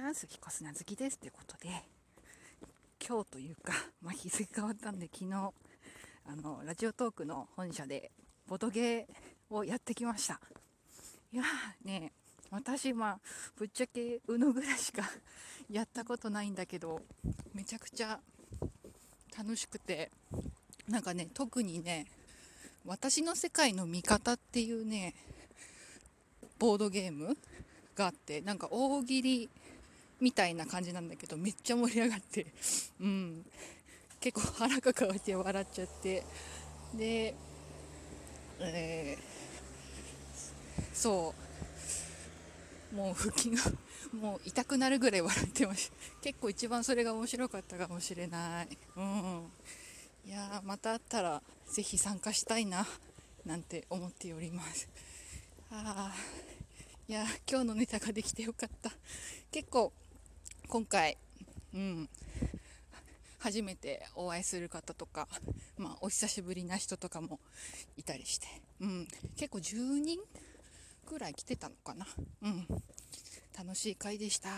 ます彦砂好きですということで今日というか、まあ、日付変わったんで昨日あのラジオトークの本社でボトゲーをやってきました。いやーね私まあぶっちゃけ UNO ぐらいしか やったことないんだけどめちゃくちゃ楽しくてなんかね特にね私の世界の味方っていうねボードゲームがあってなんか大喜利みたいな感じなんだけどめっちゃ盛り上がってうん。結構腹抱えて笑っちゃって。で、えー、そう。もう腹筋が もう痛くなるぐらい笑ってました。結構一番それが面白かったかもしれない。うん。いやまた会ったらぜひ参加したいななんて思っております。ああいや今日のネタができてよかった。結構今回うん。初めてお会いする方とか、まあ、お久しぶりな人とかもいたりして、うん、結構10人くらい来てたのかな、うん、楽しい回でした。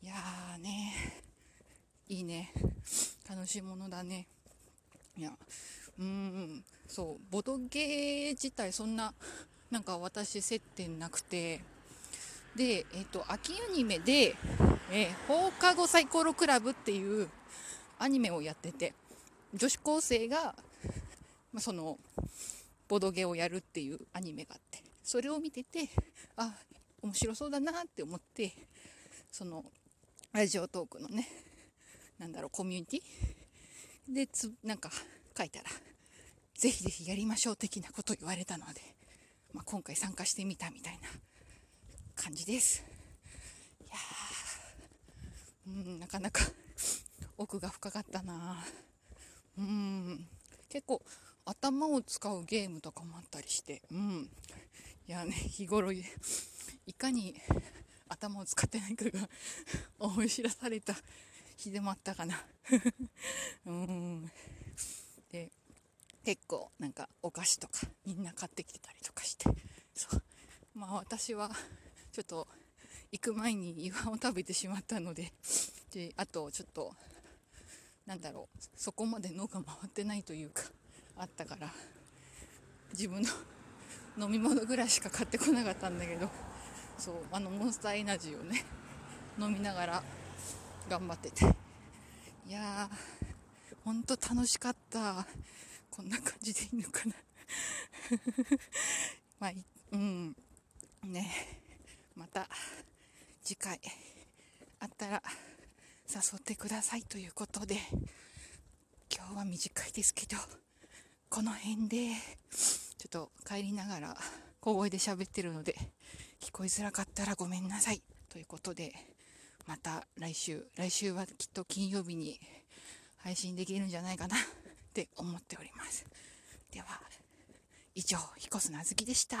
いやーね。いいね。楽しいものだね。いやうん。そう。ボドゲー自体そんななんか私接点なくて。で、えっ、ー、と、秋アニメで、えー、放課後サイコロクラブっていうアニメをやってて、女子高生が、まあ、その、ボドゲをやるっていうアニメがあって、それを見てて、あ、面白そうだなって思って、その、ラジオトークのね、なんだろう、コミュニティ？でつ、なんか書いたら、ぜひぜひやりましょう的なこと言われたので、まあ、今回参加してみたみたいな感じです。うん、なかなか 奥が深かったなうん、結構頭を使うゲームとかもあったりして、うん。いやね、日頃、いかに頭を使ってないかが 思い知らされた日でもあったかな。うん。で、結構なんかお菓子とかみんな買ってきてたりとかしてそうまあ私はちょっと行く前に夕飯を食べてしまったのでであとちょっとなんだろうそこまで脳が回ってないというかあったから自分の 飲み物ぐらいしか買ってこなかったんだけどそうあのモンスターエナジーをね飲みながら頑張ってていやーほんと楽しかったこんな感じでいいのかな まあ、うん。ね。また、次回、あったら、誘ってくださいということで、今日は短いですけど、この辺で、ちょっと帰りながら、小声で喋ってるので、聞こえづらかったらごめんなさい。ということで、また来週、来週はきっと金曜日に配信できるんじゃないかな。って思っております。では、以上、彦砂ずきでした。